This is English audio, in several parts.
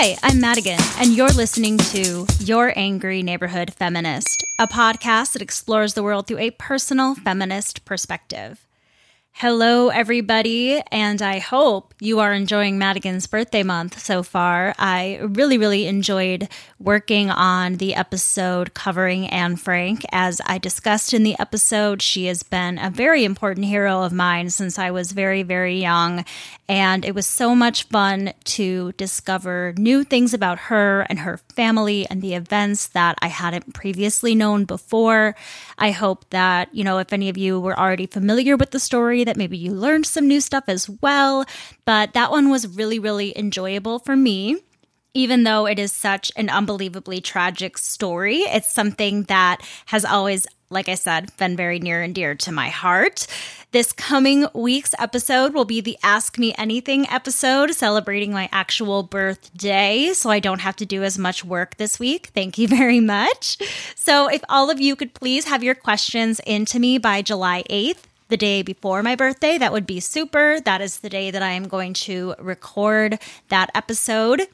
Hi, I'm Madigan, and you're listening to Your Angry Neighborhood Feminist, a podcast that explores the world through a personal feminist perspective. Hello, everybody, and I hope you are enjoying Madigan's birthday month so far. I really, really enjoyed working on the episode covering Anne Frank. As I discussed in the episode, she has been a very important hero of mine since I was very, very young, and it was so much fun to discover new things about her and her family and the events that I hadn't previously known before. I hope that, you know, if any of you were already familiar with the story, that maybe you learned some new stuff as well. But that one was really, really enjoyable for me. Even though it is such an unbelievably tragic story, it's something that has always, like I said, been very near and dear to my heart. This coming week's episode will be the Ask Me Anything episode, celebrating my actual birthday, so I don't have to do as much work this week. Thank you very much. So, if all of you could please have your questions into me by July 8th, the day before my birthday, that would be super. That is the day that I am going to record that episode.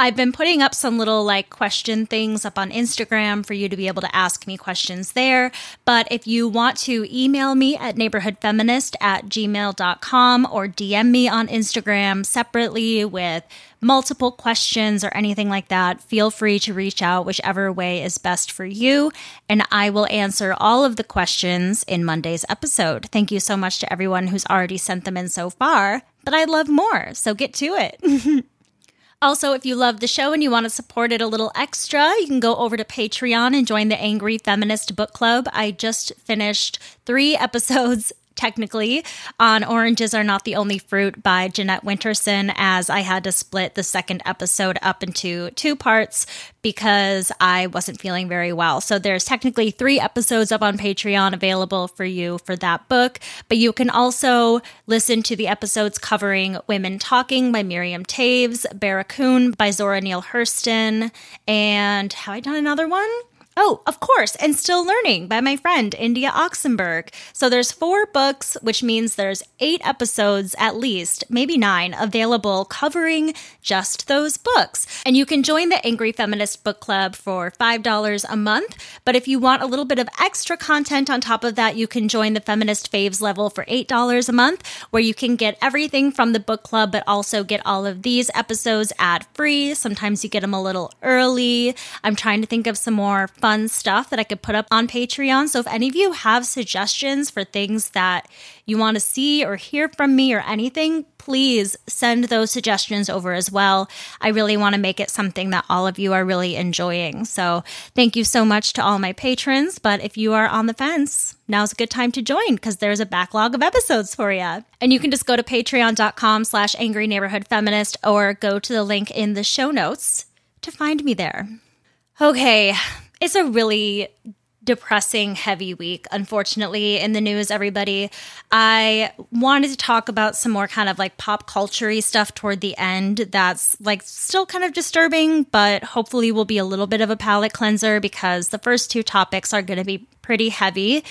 I've been putting up some little like question things up on Instagram for you to be able to ask me questions there. But if you want to email me at neighborhoodfeminist at gmail.com or DM me on Instagram separately with multiple questions or anything like that, feel free to reach out whichever way is best for you. And I will answer all of the questions in Monday's episode. Thank you so much to everyone who's already sent them in so far, but I'd love more. So get to it. Also, if you love the show and you want to support it a little extra, you can go over to Patreon and join the Angry Feminist Book Club. I just finished three episodes technically on Oranges Are Not the Only Fruit by Jeanette Winterson, as I had to split the second episode up into two parts because I wasn't feeling very well. So there's technically three episodes up on Patreon available for you for that book, but you can also listen to the episodes covering Women Talking by Miriam Toews, Barracoon by Zora Neale Hurston, and have I done another one? Oh, of course, and Still Learning by my friend India Oxenberg. So there's four books, which means there's eight episodes at least, maybe nine, available covering just those books. And you can join the Angry Feminist Book Club for $5 a month. But if you want a little bit of extra content on top of that, you can join the Feminist Faves level for $8 a month, where you can get everything from the book club, but also get all of these episodes ad free. Sometimes you get them a little early. I'm trying to think of some more fun fun stuff that I could put up on Patreon. So if any of you have suggestions for things that you want to see or hear from me or anything, please send those suggestions over as well. I really want to make it something that all of you are really enjoying. So thank you so much to all my patrons. But if you are on the fence, now's a good time to join because there's a backlog of episodes for you. And you can just go to patreon.com slash angry neighborhood feminist or go to the link in the show notes to find me there. Okay, it's a really depressing, heavy week, unfortunately, in the news, everybody. I wanted to talk about some more kind of like pop culture stuff toward the end that's like still kind of disturbing, but hopefully will be a little bit of a palate cleanser because the first two topics are going to be pretty heavy.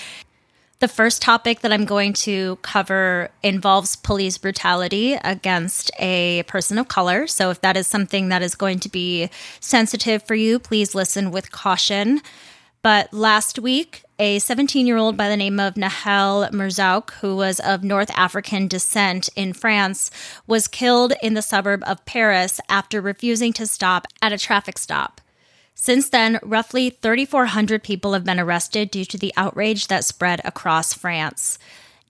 The first topic that I'm going to cover involves police brutality against a person of color. So, if that is something that is going to be sensitive for you, please listen with caution. But last week, a 17 year old by the name of Nahel Merzouk, who was of North African descent in France, was killed in the suburb of Paris after refusing to stop at a traffic stop. Since then, roughly 3,400 people have been arrested due to the outrage that spread across France.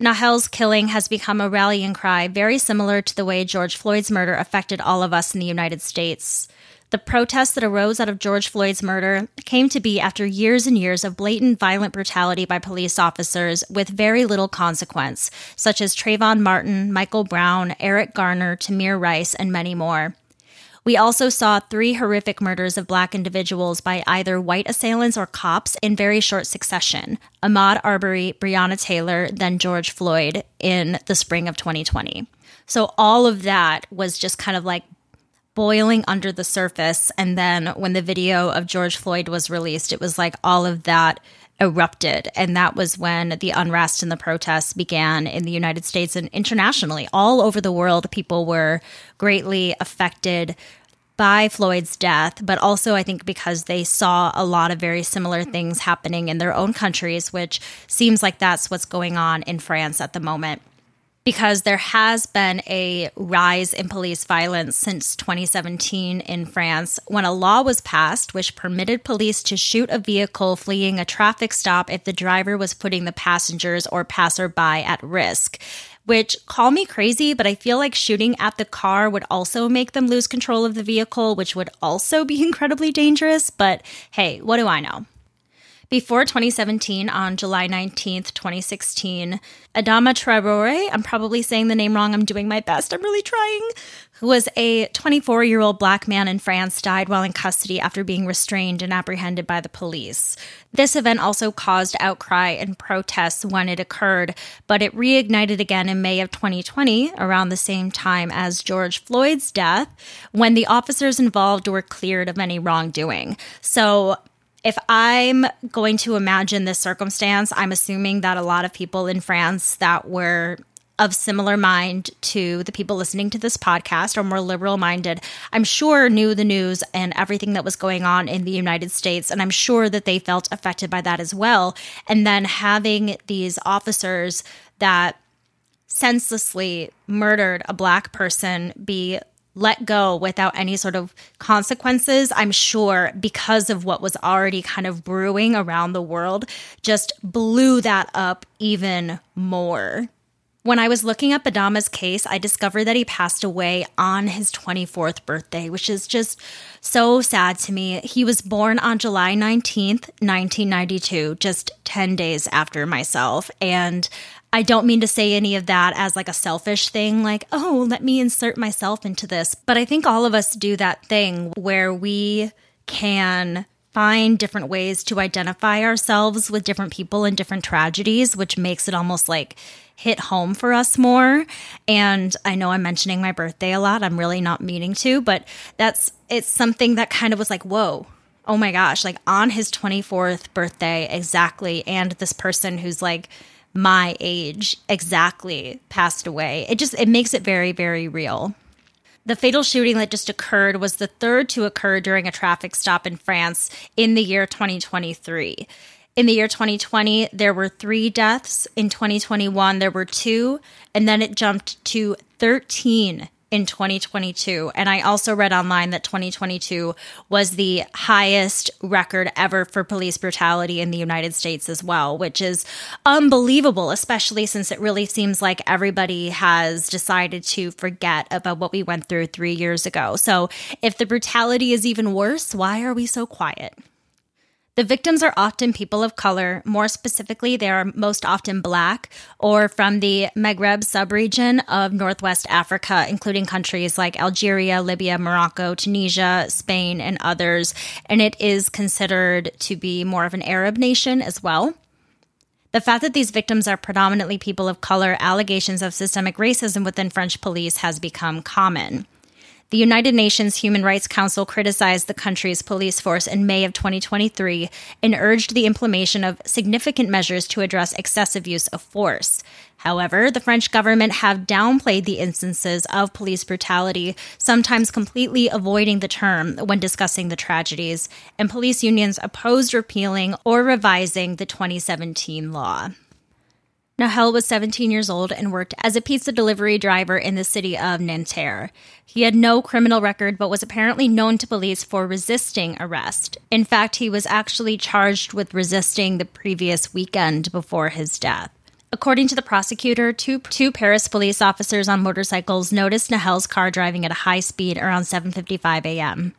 Nahel's killing has become a rallying cry, very similar to the way George Floyd's murder affected all of us in the United States. The protests that arose out of George Floyd's murder came to be after years and years of blatant violent brutality by police officers with very little consequence, such as Trayvon Martin, Michael Brown, Eric Garner, Tamir Rice, and many more. We also saw three horrific murders of black individuals by either white assailants or cops in very short succession Ahmaud Arbery, Breonna Taylor, then George Floyd in the spring of 2020. So all of that was just kind of like boiling under the surface. And then when the video of George Floyd was released, it was like all of that erupted. And that was when the unrest and the protests began in the United States and internationally. All over the world, people were greatly affected by Floyd's death, but also I think because they saw a lot of very similar things happening in their own countries, which seems like that's what's going on in France at the moment. Because there has been a rise in police violence since 2017 in France when a law was passed which permitted police to shoot a vehicle fleeing a traffic stop if the driver was putting the passengers or passerby at risk which call me crazy, but I feel like shooting at the car would also make them lose control of the vehicle, which would also be incredibly dangerous. But hey, what do I know? Before 2017, on July 19th, 2016, Adama Traore, I'm probably saying the name wrong, I'm doing my best, I'm really trying, who was a 24 year old black man in France, died while in custody after being restrained and apprehended by the police. This event also caused outcry and protests when it occurred, but it reignited again in May of 2020, around the same time as George Floyd's death, when the officers involved were cleared of any wrongdoing. So if I'm going to imagine this circumstance, I'm assuming that a lot of people in France that were of similar mind to the people listening to this podcast or more liberal minded, I'm sure knew the news and everything that was going on in the United States. And I'm sure that they felt affected by that as well. And then having these officers that senselessly murdered a black person be let go without any sort of consequences, I'm sure because of what was already kind of brewing around the world, just blew that up even more. When I was looking up Adama's case, I discovered that he passed away on his 24th birthday, which is just so sad to me. He was born on July 19th, 1992, just 10 days after myself. And I don't mean to say any of that as like a selfish thing, like, oh, let me insert myself into this. But I think all of us do that thing where we can find different ways to identify ourselves with different people and different tragedies, which makes it almost like hit home for us more. And I know I'm mentioning my birthday a lot. I'm really not meaning to, but that's it's something that kind of was like, whoa, oh my gosh, like on his 24th birthday exactly. And this person who's like, my age exactly passed away. It just it makes it very very real. The fatal shooting that just occurred was the third to occur during a traffic stop in France in the year 2023. In the year 2020, there were three deaths. In 2021, there were two. And then it jumped to 13 in 2022. And I also read online that 2022 was the highest record ever for police brutality in the United States as well, which is unbelievable, especially since it really seems like everybody has decided to forget about what we went through three years ago. So if the brutality is even worse, why are we so quiet? The victims are often people of color. More specifically, they are most often black or from the Maghreb subregion of Northwest Africa, including countries like Algeria, Libya, Morocco, Tunisia, Spain, and others. And it is considered to be more of an Arab nation as well. The fact that these victims are predominantly people of color, allegations of systemic racism within French police has become common. The United Nations Human Rights Council criticized the country's police force in May of 2023 and urged the implementation of significant measures to address excessive use of force. However, the French government have downplayed the instances of police brutality, sometimes completely avoiding the term when discussing the tragedies, and police unions opposed repealing or revising the 2017 law. Nahel was 17 years old and worked as a pizza delivery driver in the city of Nanterre. He had no criminal record but was apparently known to police for resisting arrest. In fact, he was actually charged with resisting the previous weekend before his death. According to the prosecutor, two, two Paris police officers on motorcycles noticed Nahel's car driving at a high speed around 7:55 a.m.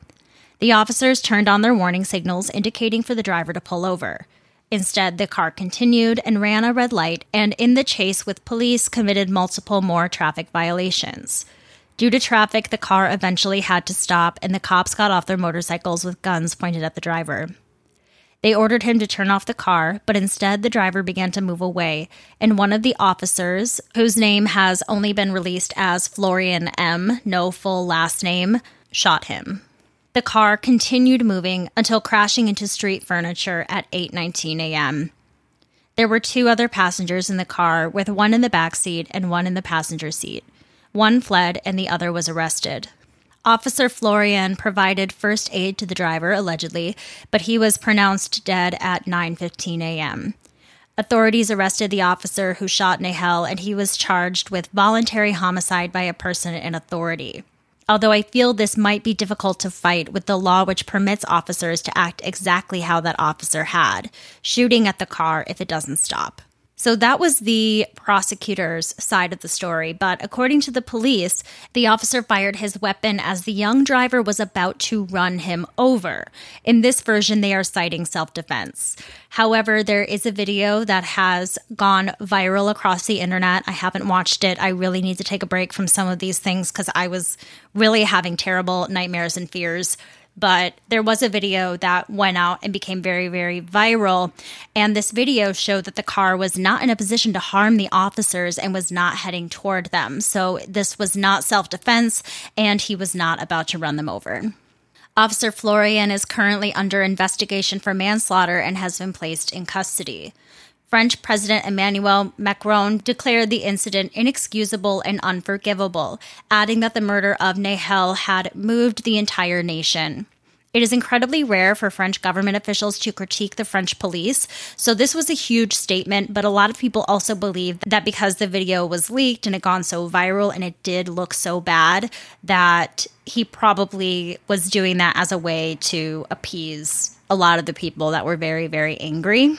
The officers turned on their warning signals indicating for the driver to pull over. Instead, the car continued and ran a red light, and in the chase with police, committed multiple more traffic violations. Due to traffic, the car eventually had to stop, and the cops got off their motorcycles with guns pointed at the driver. They ordered him to turn off the car, but instead the driver began to move away, and one of the officers, whose name has only been released as Florian M., no full last name, shot him. The car continued moving until crashing into street furniture at 8:19 a.m. There were two other passengers in the car, with one in the back seat and one in the passenger seat. One fled and the other was arrested. Officer Florian provided first aid to the driver allegedly, but he was pronounced dead at 9:15 a.m. Authorities arrested the officer who shot Nahel and he was charged with voluntary homicide by a person in authority although I feel this might be difficult to fight with the law which permits officers to act exactly how that officer had, shooting at the car if it doesn't stop. So that was the prosecutor's side of the story. But according to the police, the officer fired his weapon as the young driver was about to run him over. In this version, they are citing self defense. However, there is a video that has gone viral across the internet. I haven't watched it. I really need to take a break from some of these things because I was really having terrible nightmares and fears but there was a video that went out and became very, very viral. And this video showed that the car was not in a position to harm the officers and was not heading toward them. So this was not self defense, and he was not about to run them over. Officer Florian is currently under investigation for manslaughter and has been placed in custody. French President Emmanuel Macron declared the incident inexcusable and unforgivable, adding that the murder of Nahel had moved the entire nation. It is incredibly rare for French government officials to critique the French police, so this was a huge statement, but a lot of people also believe that because the video was leaked and it gone so viral and it did look so bad, that he probably was doing that as a way to appease a lot of the people that were very, very angry.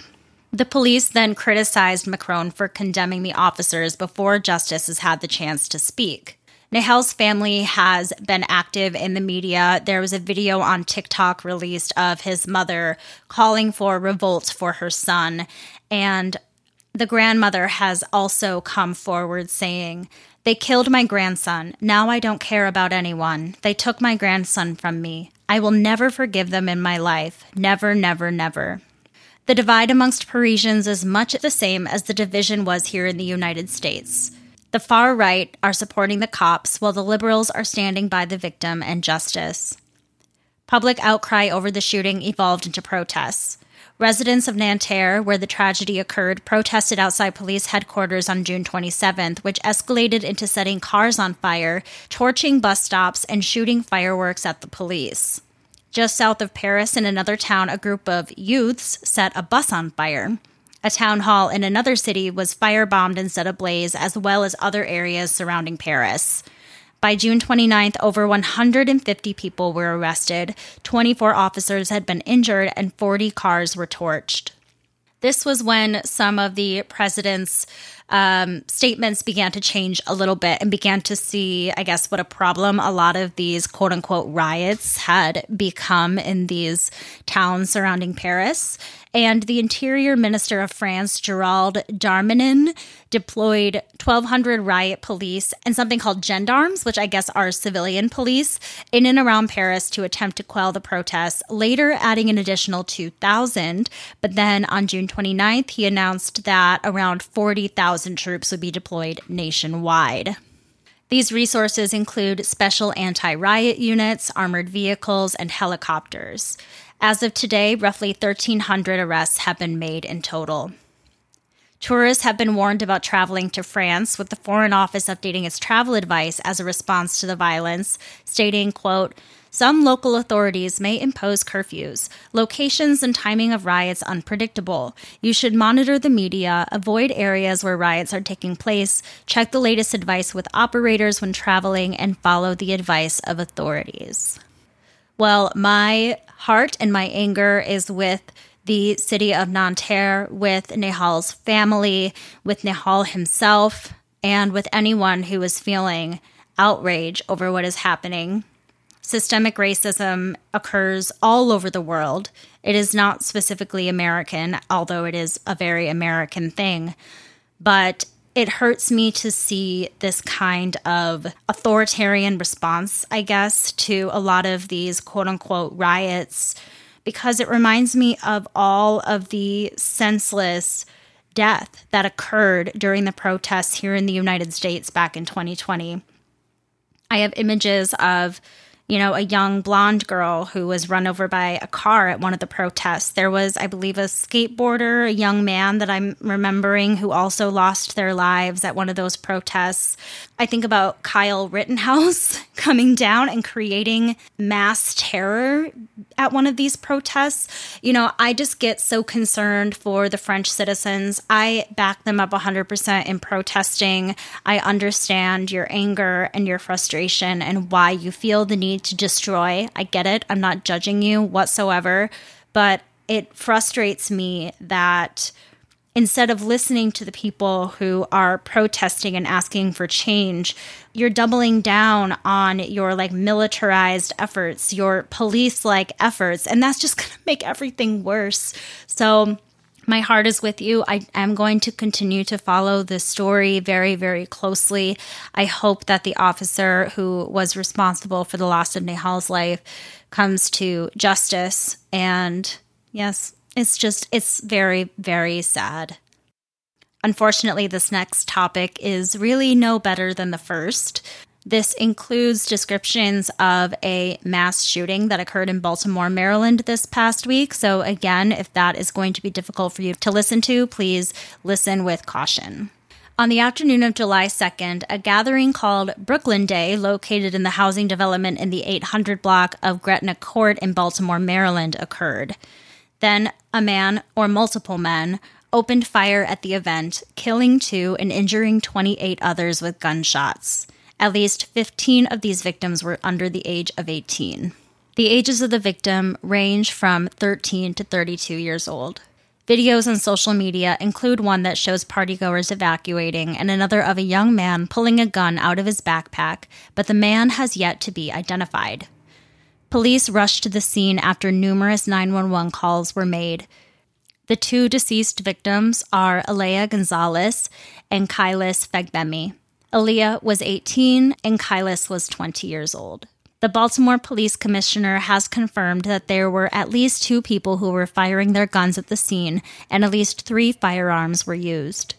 The police then criticized Macron for condemning the officers before justice has had the chance to speak. Nahel's family has been active in the media. There was a video on TikTok released of his mother calling for revolt for her son. And the grandmother has also come forward saying, They killed my grandson. Now I don't care about anyone. They took my grandson from me. I will never forgive them in my life. Never, never, never. The divide amongst Parisians is much the same as the division was here in the United States. The far right are supporting the cops while the liberals are standing by the victim and justice. Public outcry over the shooting evolved into protests. Residents of Nanterre, where the tragedy occurred, protested outside police headquarters on June 27th, which escalated into setting cars on fire, torching bus stops, and shooting fireworks at the police. Just south of Paris, in another town, a group of youths set a bus on fire. A town hall in another city was firebombed and set ablaze, as well as other areas surrounding Paris. By June 29th, over 150 people were arrested, 24 officers had been injured, and 40 cars were torched. This was when some of the president's um, statements began to change a little bit and began to see, I guess, what a problem a lot of these quote unquote riots had become in these towns surrounding Paris and the Interior Minister of France, Gerald Darmanin, deployed 1,200 riot police and something called gendarmes, which I guess are civilian police, in and around Paris to attempt to quell the protests, later adding an additional 2,000. But then on June 29th, he announced that around 40,000 troops would be deployed nationwide. These resources include special anti riot units, armored vehicles, and helicopters. As of today, roughly 1,300 arrests have been made in total. Tourists have been warned about traveling to France, with the Foreign Office updating its travel advice as a response to the violence, stating, quote, some local authorities may impose curfews. Locations and timing of riots unpredictable. You should monitor the media, avoid areas where riots are taking place, check the latest advice with operators when traveling, and follow the advice of authorities. Well, my heart and my anger is with the city of Nanterre, with Nihal's family, with Nihal himself, and with anyone who is feeling outrage over what is happening. Systemic racism occurs all over the world. It is not specifically American, although it is a very American thing. But it hurts me to see this kind of authoritarian response, I guess, to a lot of these quote unquote riots because it reminds me of all of the senseless death that occurred during the protests here in the United States back in 2020. I have images of you know, a young blonde girl who was run over by a car at one of the protests. There was, I believe, a skateboarder, a young man that I'm remembering who also lost their lives at one of those protests. I think about Kyle Rittenhouse coming down and creating mass terror at one of these protests. You know, I just get so concerned for the French citizens. I back them up 100% in protesting. I understand your anger and your frustration and why you feel the need to destroy. I get it. I'm not judging you whatsoever, but it frustrates me that instead of listening to the people who are protesting and asking for change, you're doubling down on your like militarized efforts, your police like efforts, and that's just going to make everything worse. So, my heart is with you. I am going to continue to follow this story very, very closely. I hope that the officer who was responsible for the loss of Nihal's life comes to justice. And yes, it's just, it's very, very sad. Unfortunately, this next topic is really no better than the first. This includes descriptions of a mass shooting that occurred in Baltimore, Maryland this past week. So, again, if that is going to be difficult for you to listen to, please listen with caution. On the afternoon of July 2nd, a gathering called Brooklyn Day, located in the housing development in the 800 block of Gretna Court in Baltimore, Maryland, occurred. Then a man or multiple men opened fire at the event, killing two and injuring 28 others with gunshots. At least 15 of these victims were under the age of 18. The ages of the victim range from 13 to 32 years old. Videos on social media include one that shows partygoers evacuating and another of a young man pulling a gun out of his backpack, but the man has yet to be identified. Police rushed to the scene after numerous 911 calls were made. The two deceased victims are Aaliyah Gonzalez and Kylis Fagbemi. Aaliyah was 18 and Kylis was 20 years old. The Baltimore Police Commissioner has confirmed that there were at least two people who were firing their guns at the scene, and at least three firearms were used.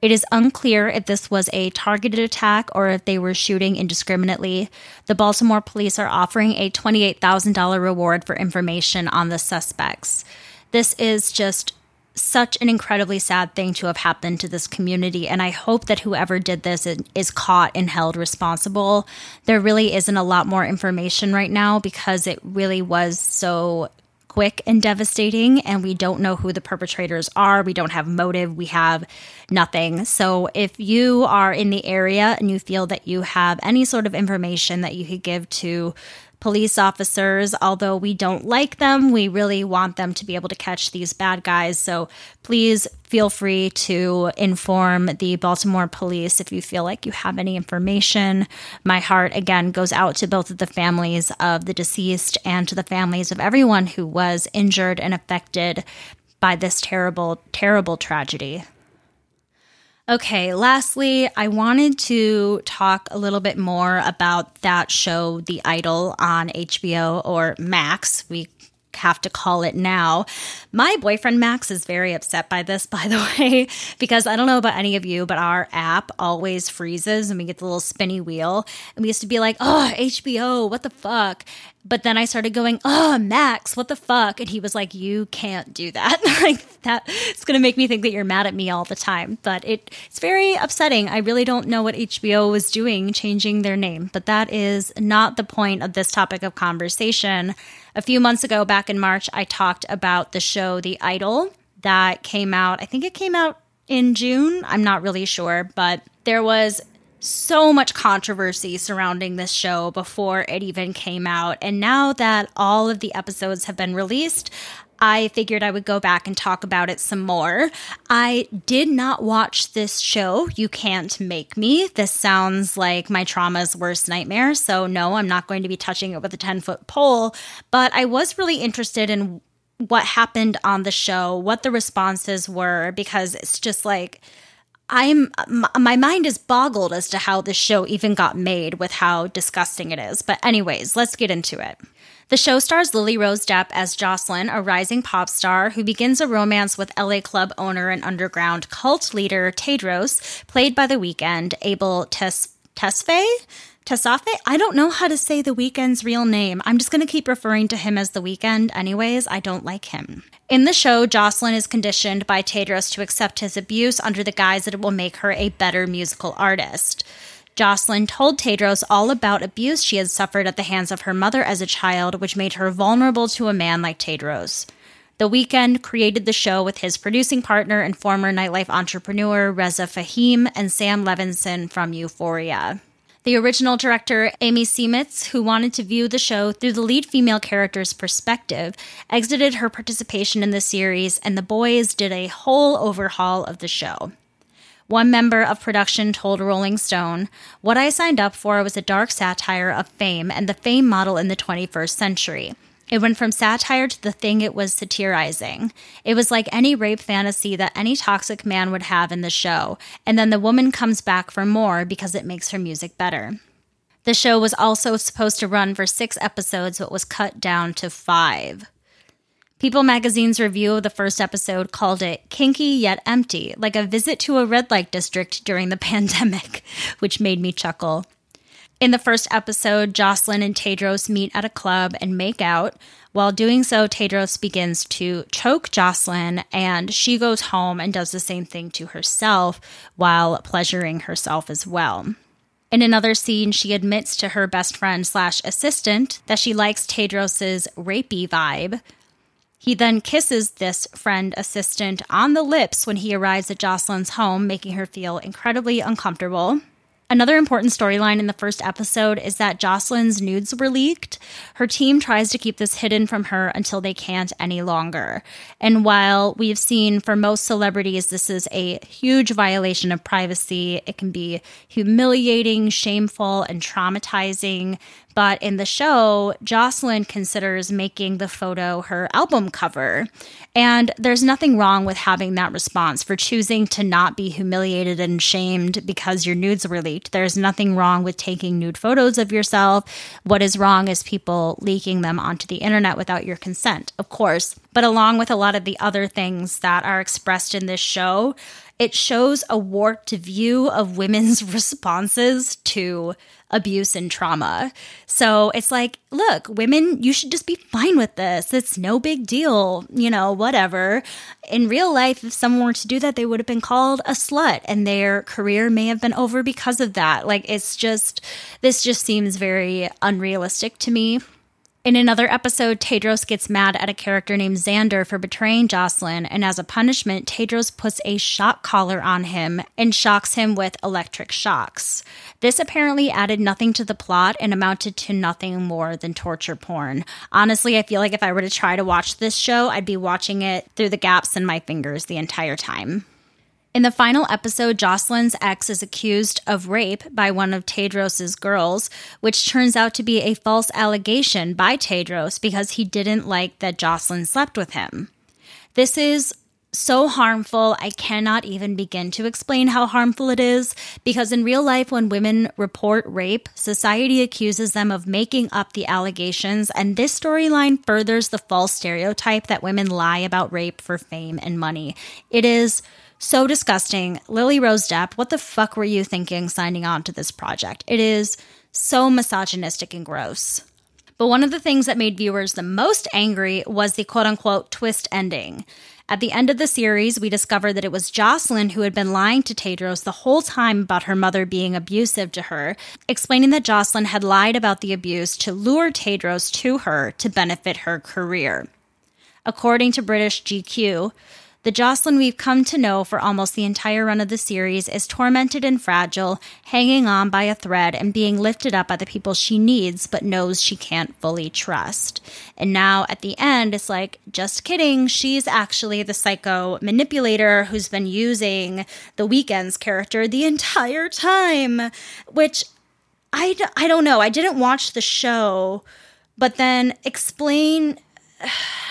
It is unclear if this was a targeted attack or if they were shooting indiscriminately. The Baltimore police are offering a $28,000 reward for information on the suspects. This is just such an incredibly sad thing to have happened to this community. And I hope that whoever did this is caught and held responsible. There really isn't a lot more information right now because it really was so quick and devastating, and we don't know who the perpetrators are. We don't have motive. We have nothing. So, if you are in the area and you feel that you have any sort of information that you could give to police officers. Although we don't like them, we really want them to be able to catch these bad guys. So please feel free to inform the Baltimore police if you feel like you have any information. My heart, again, goes out to both of the families of the deceased and to the families of everyone who was injured and affected by this terrible, terrible tragedy. Okay, lastly, I wanted to talk a little bit more about that show, The Idol, on HBO or Max. We have to call it now. My boyfriend Max is very upset by this, by the way, because I don't know about any of you, but our app always freezes and we get the little spinny wheel. And we used to be like, oh, HBO, what the fuck? But then I started going, oh, Max, what the fuck? And he was like, you can't do that. like that, it's going to make me think that you're mad at me all the time. But it, it's very upsetting. I really don't know what HBO was doing changing their name, but that is not the point of this topic of conversation. A few months ago, back in March, I talked about the show The Idol that came out. I think it came out in June. I'm not really sure, but there was so much controversy surrounding this show before it even came out. And now that all of the episodes have been released, I figured I would go back and talk about it some more. I did not watch this show. You can't make me. This sounds like my trauma's worst nightmare. So, no, I'm not going to be touching it with a 10 foot pole. But I was really interested in what happened on the show, what the responses were, because it's just like, I'm my mind is boggled as to how this show even got made with how disgusting it is. But anyways, let's get into it. The show stars Lily Rose Depp as Jocelyn, a rising pop star who begins a romance with LA club owner and underground cult leader Tedros, played by The Weeknd, Abel Tes- Tesfaye. Tesfaye? I don't know how to say The Weeknd's real name. I'm just going to keep referring to him as The Weeknd, anyways. I don't like him. In the show, Jocelyn is conditioned by Tedros to accept his abuse under the guise that it will make her a better musical artist. Jocelyn told Tedros all about abuse she had suffered at the hands of her mother as a child, which made her vulnerable to a man like Tedros. The Weeknd created the show with his producing partner and former nightlife entrepreneur Reza Fahim and Sam Levinson from Euphoria. The original director, Amy Seimetz, who wanted to view the show through the lead female character's perspective, exited her participation in the series, and the boys did a whole overhaul of the show. One member of production told Rolling Stone, What I signed up for was a dark satire of fame and the fame model in the 21st century. It went from satire to the thing it was satirizing. It was like any rape fantasy that any toxic man would have in the show, and then the woman comes back for more because it makes her music better. The show was also supposed to run for six episodes, but was cut down to five. People magazine's review of the first episode called it kinky yet empty, like a visit to a red light district during the pandemic, which made me chuckle. In the first episode, Jocelyn and Tedros meet at a club and make out. While doing so, Tedros begins to choke Jocelyn, and she goes home and does the same thing to herself while pleasuring herself as well. In another scene, she admits to her best friend slash assistant that she likes Tedros's rapey vibe, he then kisses this friend assistant on the lips when he arrives at Jocelyn's home, making her feel incredibly uncomfortable. Another important storyline in the first episode is that Jocelyn's nudes were leaked. Her team tries to keep this hidden from her until they can't any longer. And while we've seen for most celebrities this is a huge violation of privacy, it can be humiliating, shameful, and traumatizing. But in the show, Jocelyn considers making the photo her album cover. And there's nothing wrong with having that response for choosing to not be humiliated and shamed because your nudes were leaked. There's nothing wrong with taking nude photos of yourself. What is wrong is people leaking them onto the internet without your consent, of course. But along with a lot of the other things that are expressed in this show, it shows a warped view of women's responses to abuse and trauma. So it's like, look, women, you should just be fine with this. It's no big deal, you know, whatever. In real life, if someone were to do that, they would have been called a slut and their career may have been over because of that. Like, it's just, this just seems very unrealistic to me. In another episode, Tedros gets mad at a character named Xander for betraying Jocelyn, and as a punishment, Tedros puts a shock collar on him and shocks him with electric shocks. This apparently added nothing to the plot and amounted to nothing more than torture porn. Honestly, I feel like if I were to try to watch this show, I'd be watching it through the gaps in my fingers the entire time. In the final episode, Jocelyn's ex is accused of rape by one of Tedros's girls, which turns out to be a false allegation by Tedros because he didn't like that Jocelyn slept with him. This is so harmful. I cannot even begin to explain how harmful it is because in real life, when women report rape, society accuses them of making up the allegations, and this storyline furthers the false stereotype that women lie about rape for fame and money. It is so disgusting. Lily Rose Depp, what the fuck were you thinking signing on to this project? It is so misogynistic and gross. But one of the things that made viewers the most angry was the quote unquote twist ending. At the end of the series, we discovered that it was Jocelyn who had been lying to Tedros the whole time about her mother being abusive to her, explaining that Jocelyn had lied about the abuse to lure Tedros to her to benefit her career. According to British GQ, the Jocelyn we've come to know for almost the entire run of the series is tormented and fragile, hanging on by a thread and being lifted up by the people she needs but knows she can't fully trust. And now at the end, it's like, just kidding, she's actually the psycho manipulator who's been using the Weeknd's character the entire time, which I, I don't know. I didn't watch the show, but then explain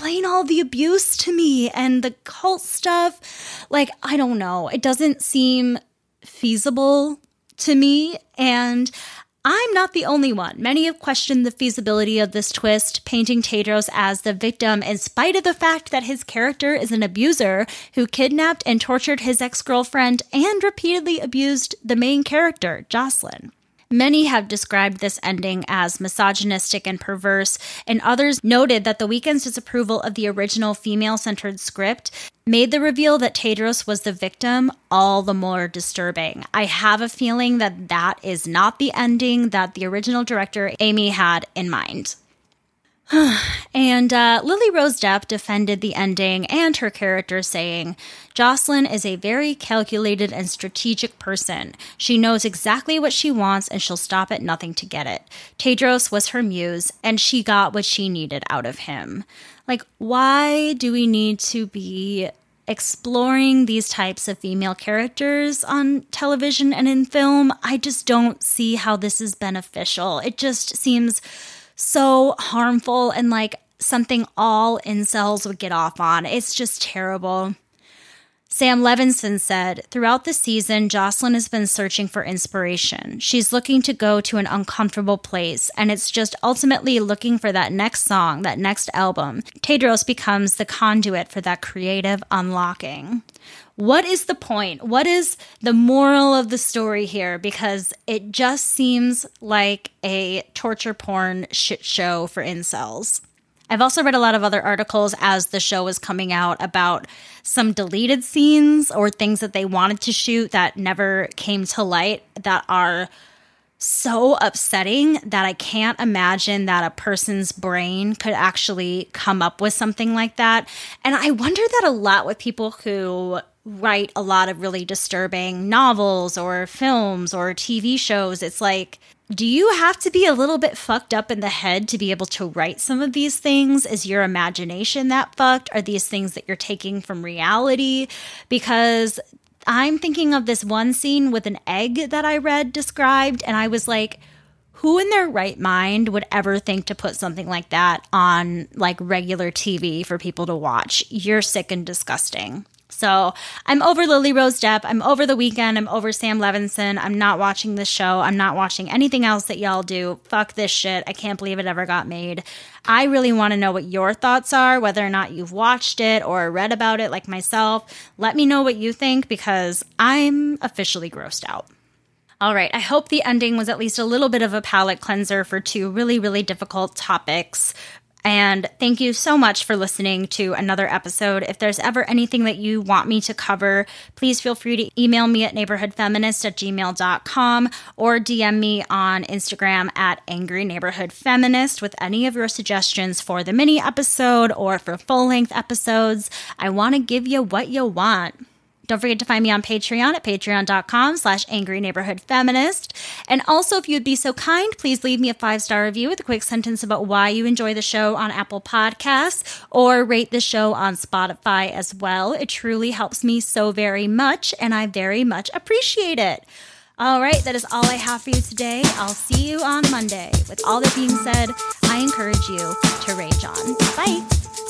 explain all the abuse to me and the cult stuff. Like, I don't know. It doesn't seem feasible to me. And I'm not the only one. Many have questioned the feasibility of this twist, painting Tedros as the victim in spite of the fact that his character is an abuser who kidnapped and tortured his ex girlfriend and repeatedly abused the main character, Jocelyn. Many have described this ending as misogynistic and perverse, and others noted that the Weeknd's disapproval of the original female centered script made the reveal that Tedros was the victim all the more disturbing. I have a feeling that that is not the ending that the original director Amy had in mind. and uh, Lily Rose Depp defended the ending and her character, saying, Jocelyn is a very calculated and strategic person. She knows exactly what she wants and she'll stop at nothing to get it. Tedros was her muse, and she got what she needed out of him. Like, why do we need to be exploring these types of female characters on television and in film? I just don't see how this is beneficial. It just seems so harmful and like something all incels would get off on. It's just terrible. Sam Levinson said, Throughout the season, Jocelyn has been searching for inspiration. She's looking to go to an uncomfortable place, and it's just ultimately looking for that next song, that next album. Tedros becomes the conduit for that creative unlocking what is the point? What is the moral of the story here? Because it just seems like a torture porn shit show for incels. I've also read a lot of other articles as the show was coming out about some deleted scenes or things that they wanted to shoot that never came to light that are so upsetting that I can't imagine that a person's brain could actually come up with something like that. And I wonder that a lot with people who write a lot of really disturbing novels or films or TV shows. It's like, do you have to be a little bit fucked up in the head to be able to write some of these things? Is your imagination that fucked? Are these things that you're taking from reality? Because I'm thinking of this one scene with an egg that I read described, and I was like, who in their right mind would ever think to put something like that on like regular TV for people to watch? You're sick and disgusting. So I'm over Lily Rose Depp. I'm over the Weeknd. I'm over Sam Levinson. I'm not watching this show. I'm not watching anything else that y'all do. Fuck this shit. I can't believe it ever got made. I really want to know what your thoughts are, whether or not you've watched it or read about it like myself. Let me know what you think because I'm officially grossed out. All right, I hope the ending was at least a little bit of a palate cleanser for two really, really difficult topics And thank you so much for listening to another episode. If there's ever anything that you want me to cover, please feel free to email me at neighborhoodfeminist at gmail.com or DM me on Instagram at angry neighborhood feminist with any of your suggestions for the mini episode or for full length episodes. I want to give you what you want. Don't forget to find me on Patreon at patreon.com slash angry neighborhood feminist. And also, if you'd be so kind, please leave me a five star review with a quick sentence about why you enjoy the show on Apple Podcasts or rate the show on Spotify as well. It truly helps me so very much, and I very much appreciate it. All right, that is all I have for you today. I'll see you on Monday. With all that being said, I encourage you to rage on. Bye.